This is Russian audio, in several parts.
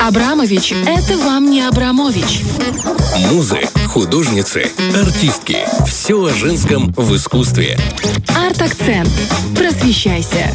Абрамович – это вам не Абрамович. Музы, художницы, артистки. Все о женском в искусстве. Арт-акцент. Просвещайся.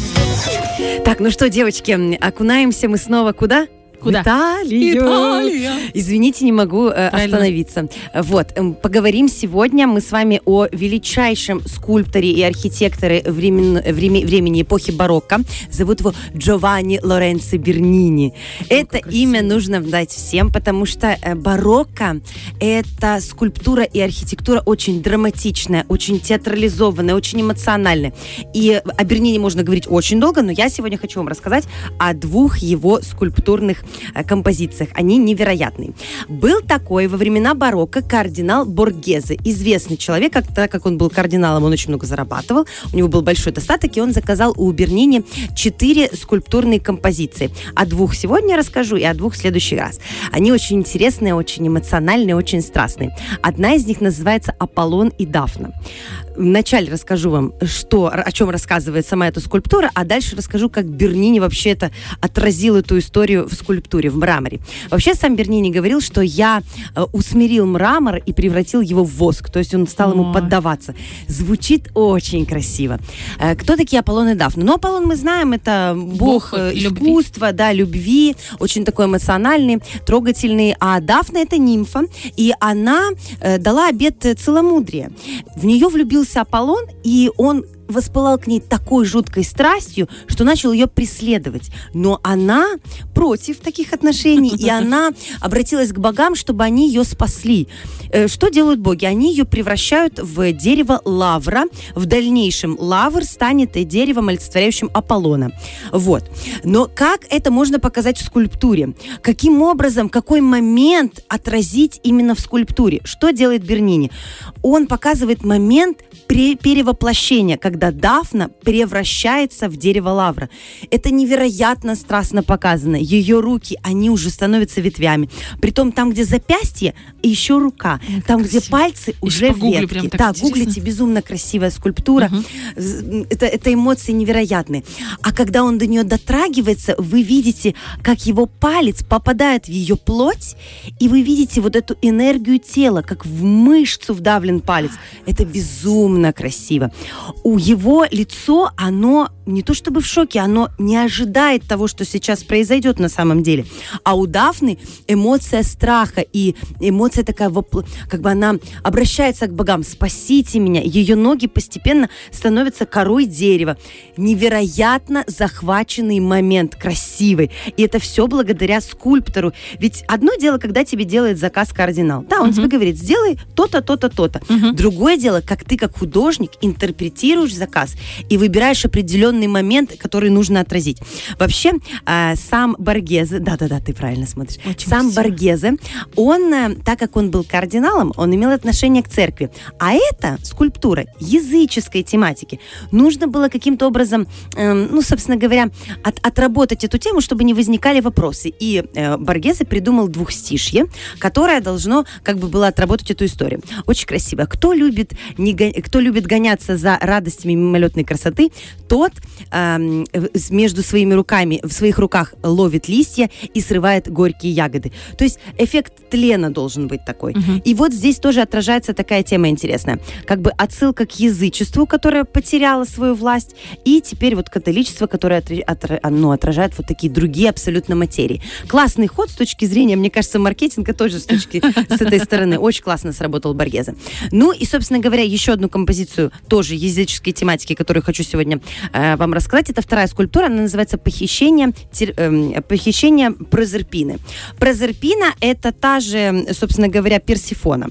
Так, ну что, девочки, окунаемся мы снова куда? Куда? В Италию. Италия. Извините, не могу э, остановиться. Вот, эм, поговорим сегодня мы с вами о величайшем скульпторе и архитекторе времен- време- времени эпохи барокко. Зовут его Джованни Лоренцо Бернини. Это имя нужно дать всем, потому что э, барокко – это скульптура и архитектура очень драматичная, очень театрализованная, очень эмоциональная. И о Бернини можно говорить очень долго, но я сегодня хочу вам рассказать о двух его скульптурных композициях. Они невероятные. Был такой во времена барокко кардинал Боргезе. Известный человек, как, так как он был кардиналом, он очень много зарабатывал, у него был большой достаток, и он заказал у Бернини четыре скульптурные композиции. О двух сегодня расскажу и о двух в следующий раз. Они очень интересные, очень эмоциональные, очень страстные. Одна из них называется «Аполлон и Дафна». Вначале расскажу вам, что, о чем рассказывает сама эта скульптура, а дальше расскажу, как Бернини вообще это отразил эту историю в скульптуре, в мраморе. Вообще сам Бернини говорил, что я э, усмирил мрамор и превратил его в воск, то есть он стал ему поддаваться. Звучит очень красиво. Э, Кто такие Аполлон и Дафна? Ну, Аполлон мы знаем, это бог, Бог э, любви. искусства, да, любви, очень такой эмоциональный, трогательный. А Дафна это нимфа, и она э, дала обет целомудрия. В нее влюбился Аполлон, и он воспылал к ней такой жуткой страстью, что начал ее преследовать. Но она против таких отношений, и она обратилась к богам, чтобы они ее спасли. Э, Что делают боги? Они ее превращают в дерево лавра. В дальнейшем лавр станет деревом, олицетворяющим Аполлона. Вот. Но как это можно показать в скульптуре? Каким образом, какой момент отразить именно в скульптуре? Что делает Бернини? Он показывает момент перевоплощения, когда Дафна превращается в дерево лавра. Это невероятно страстно показано. Ее руки, они уже становятся ветвями. Притом там, где запястье, еще рука. Ой, там, где красиво. пальцы, Я уже ветки. прям так да, интересно. гуглите, безумно красивая скульптура. З- Это, это эмоции невероятные. А когда он до нее дотрагивается, вы видите, как его палец попадает в ее плоть, и вы видите вот эту энергию тела, как в мышцу вдавлен палец. Это безумно красиво. У его лицо, оно не то чтобы в шоке, оно не ожидает того, что сейчас произойдет на самом деле. А у Дафны эмоция страха и эмоция такая, как бы она обращается к богам, спасите меня. Ее ноги постепенно становятся корой дерева. Невероятно захваченный момент, красивый. И это все благодаря скульптору. Ведь одно дело, когда тебе делает заказ кардинал. Да, он тебе говорит, сделай то-то, то-то, то-то. Другое дело, как ты, как художник, интерпретируешь заказ и выбираешь определенный момент, который нужно отразить. Вообще, а, сам Боргезе, да-да-да, ты правильно смотришь, Очень сам красиво. Боргезе, он, э, так как он был кардиналом, он имел отношение к церкви. А это скульптура языческой тематики. Нужно было каким-то образом, эм, ну, собственно говоря, от- отработать эту тему, чтобы не возникали вопросы. И э, Боргезе придумал двухстишье, которое должно как бы было отработать эту историю. Очень красиво. Кто любит, не кто любит гоняться за радостями мимолетной красоты, тот с- между своими руками, в своих руках ловит листья и срывает горькие ягоды. То есть эффект тлена должен быть такой. И вот здесь тоже отражается такая тема интересная. Как бы отсылка к язычеству, которое потеряло свою власть, и теперь вот католичество, которое отри- отра- ну, отражает вот такие другие абсолютно материи. Классный ход с точки зрения, мне кажется, маркетинга тоже с точки с этой стороны. Очень классно сработал Боргезе. Ну и, собственно говоря, еще одну композицию тоже языческой тематики, которую хочу сегодня э, вам рассказать. Это вторая скульптура, она называется «Похищение, тер- эм, похищение Прозерпины». Прозерпина – это та же, собственно говоря, Персифона.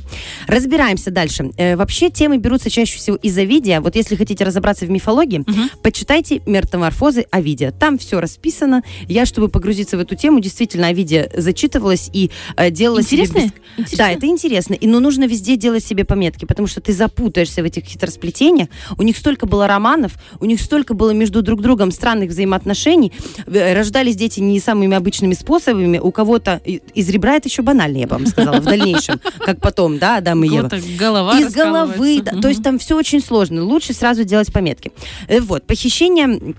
Разбираемся дальше. Э, вообще темы берутся чаще всего из Овидия. Вот если хотите разобраться в мифологии, почитайте «Метаморфозы Овидия». Там все расписано. Я, чтобы погрузиться в эту тему, действительно Овидия зачитывалась и э, делала себе Интересно? бес- Интересно? Да, это интересно. И но нужно везде делать себе пометки, потому что ты запутаешься в этих хитросплетениях. У них столько было романов, у них столько было между друг другом странных взаимоотношений. Э, Рождались дети не самыми обычными способами. У кого-то из ребра это еще банально, я бы вам сказала, в дальнейшем, как потом, да, Адам и Ева. голова Из головы, да, то есть там все очень сложно. Лучше сразу делать пометки. Э, Вот, похищение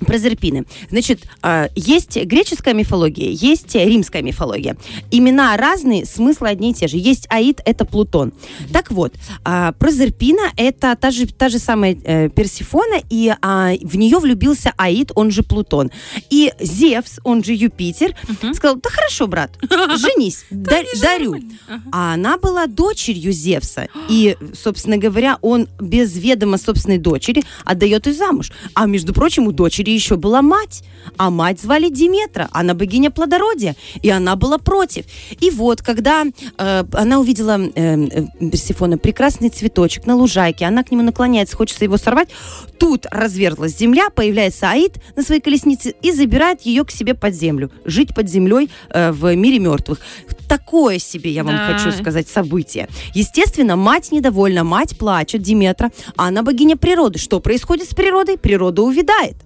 Прозерпины. Значит, э, есть греческая мифология, есть римская мифология. Имена разные, смыслы одни и те же. Есть Аид, это Плутон. Так вот, э, Прозерпина это та же, та же самая э, Персифона, и э, в нее влюбился Аид, он же Плутон. И Зевс, он же Юпитер, сказал, да хорошо, брат, женись, да- дарю. А она была дочерью Зевса. И, собственно говоря, он без ведома собственной дочери отдает ее замуж. А, между прочим, у дочери еще была мать. А мать звали Диметра. Она богиня плодородия. И она была против. И вот, когда э, она увидела э, э, Персифона прекрасный цветочек на лужайке, она к нему наклоняется, хочется его сорвать, тут разверзлась земля, появляется Аид на своей колеснице и забирает ее к себе под землю. Жить под землей э, в мире мертвых. Такое себе, я вам Да. хочу сказать, событие. Естественно, мать недовольна, мать плачет, Диметра, а она богиня природы. Что происходит с природой? Природа увядает.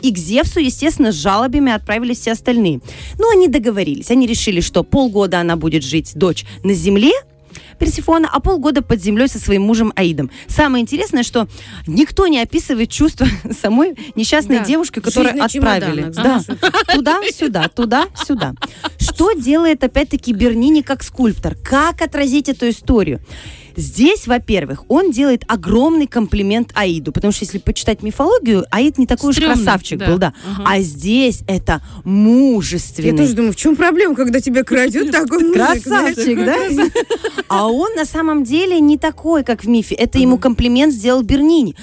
И к Зевсу, естественно, с жалобами отправились все остальные. Ну, они договорились. Они решили, что полгода она будет жить, дочь, на земле, Персифона, а полгода под землей со своим мужем Аидом. Самое интересное, что никто не описывает чувства самой несчастной Да. девушки, которую отправили. Да. Туда-сюда, туда-сюда. Что делает опять-таки Бернини как скульптор? Как отразить эту историю? Здесь, во-первых, он делает огромный комплимент Аиду, потому что если почитать мифологию, Аид не такой уж Стрёмный, красавчик да. был, да. Ага. А здесь это Я мужественный. тоже думаю, в чем проблема, когда тебя крадет такой мужик? Красавчик, да? А он на самом деле не такой, как в мифе. Это ему комплимент сделал Бернини.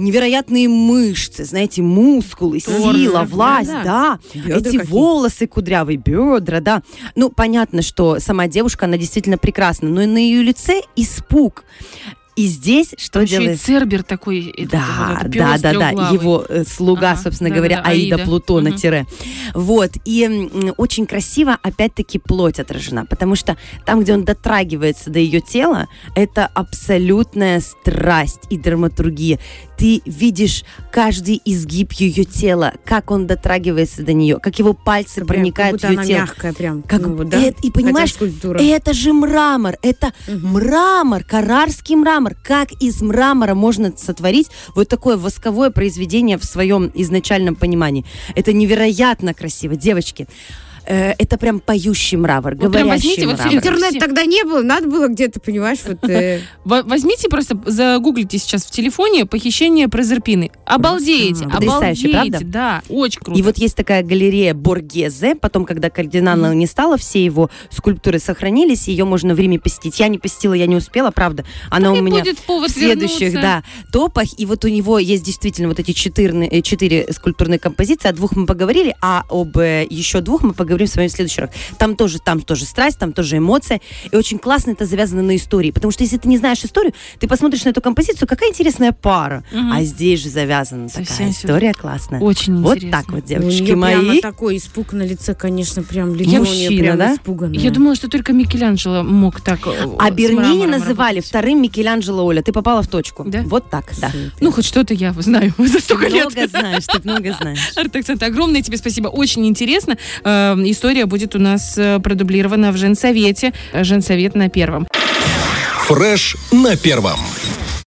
Невероятные мышцы, знаете, мускулы, Торс, сила, власть, да. да. Бедра Эти какие. волосы кудрявые, бедра, да. Ну, понятно, что сама девушка, она действительно прекрасна, но и на ее лице испуг. И здесь что Еще и делает... Цербер такой. этот Да, этот да, да, да, его э, слуга, Ага, собственно да, говоря, да, да, Аида, Аида. Плутона Мгм. тире. Вот, и м, очень красиво опять-таки плоть отражена, потому что там, где он дотрагивается до ее тела, это абсолютная страсть и драматургия. Ты видишь каждый изгиб ее тела, как он дотрагивается до нее, как его пальцы Прям проникают как будто в ее она тело. мягкая прям. Как ну, вот, да? э- и понимаешь, это же мрамор, это мрамор, карарский мрамор. Как из мрамора можно сотворить вот такое восковое произведение в своем изначальном понимании? Это невероятно красиво, девочки. Э, это прям поющий мрамор, Вот прям говорящий возьмите вот мрамор. себе Интернет тогда не было, надо было где-то, понимаешь, вот... э, Во- Возьмите просто, загуглите сейчас в телефоне «Похищение Прозерпины». Обалдеете, Потрясающе, обалдеете. правда? Да, очень круто. И вот есть такая галерея Боргезе, потом, когда кардинала не стало, все его скульптуры сохранились, ее можно в Риме посетить. Я не посетила, я не успела, правда. Она Так у и меня в следующих, вернуться. да, топах. И вот у него есть действительно вот эти четыре, э, четыре скульптурные композиции. О двух мы поговорили, а об э, еще двух мы поговорим с вами в следующий раз. Там тоже, там тоже страсть, там тоже эмоция. И очень классно это завязано на истории. Потому что если ты не знаешь историю, ты посмотришь на эту композицию, какая интересная пара. Мгм. А здесь же завязана Совсем такая история классная. Очень Вот интересно. так вот, у девочки прямо мои. такой испуг на лице, конечно, прям лицо мужчина, прям да? испуганное. Я думала, что только Микеланджело мог так э, А Бернини называли работать. вторым Микеланджело Оля. Ты попала в точку. Да? Вот так, да. Ну, хоть что-то я знаю за Ты столько лет. много знаешь, ты много знаешь. Артакцент, огромное тебе спасибо. Очень интересно. Э, История будет у нас э, продублирована в Женсовете. Женсовет на первом. Фреш на первом.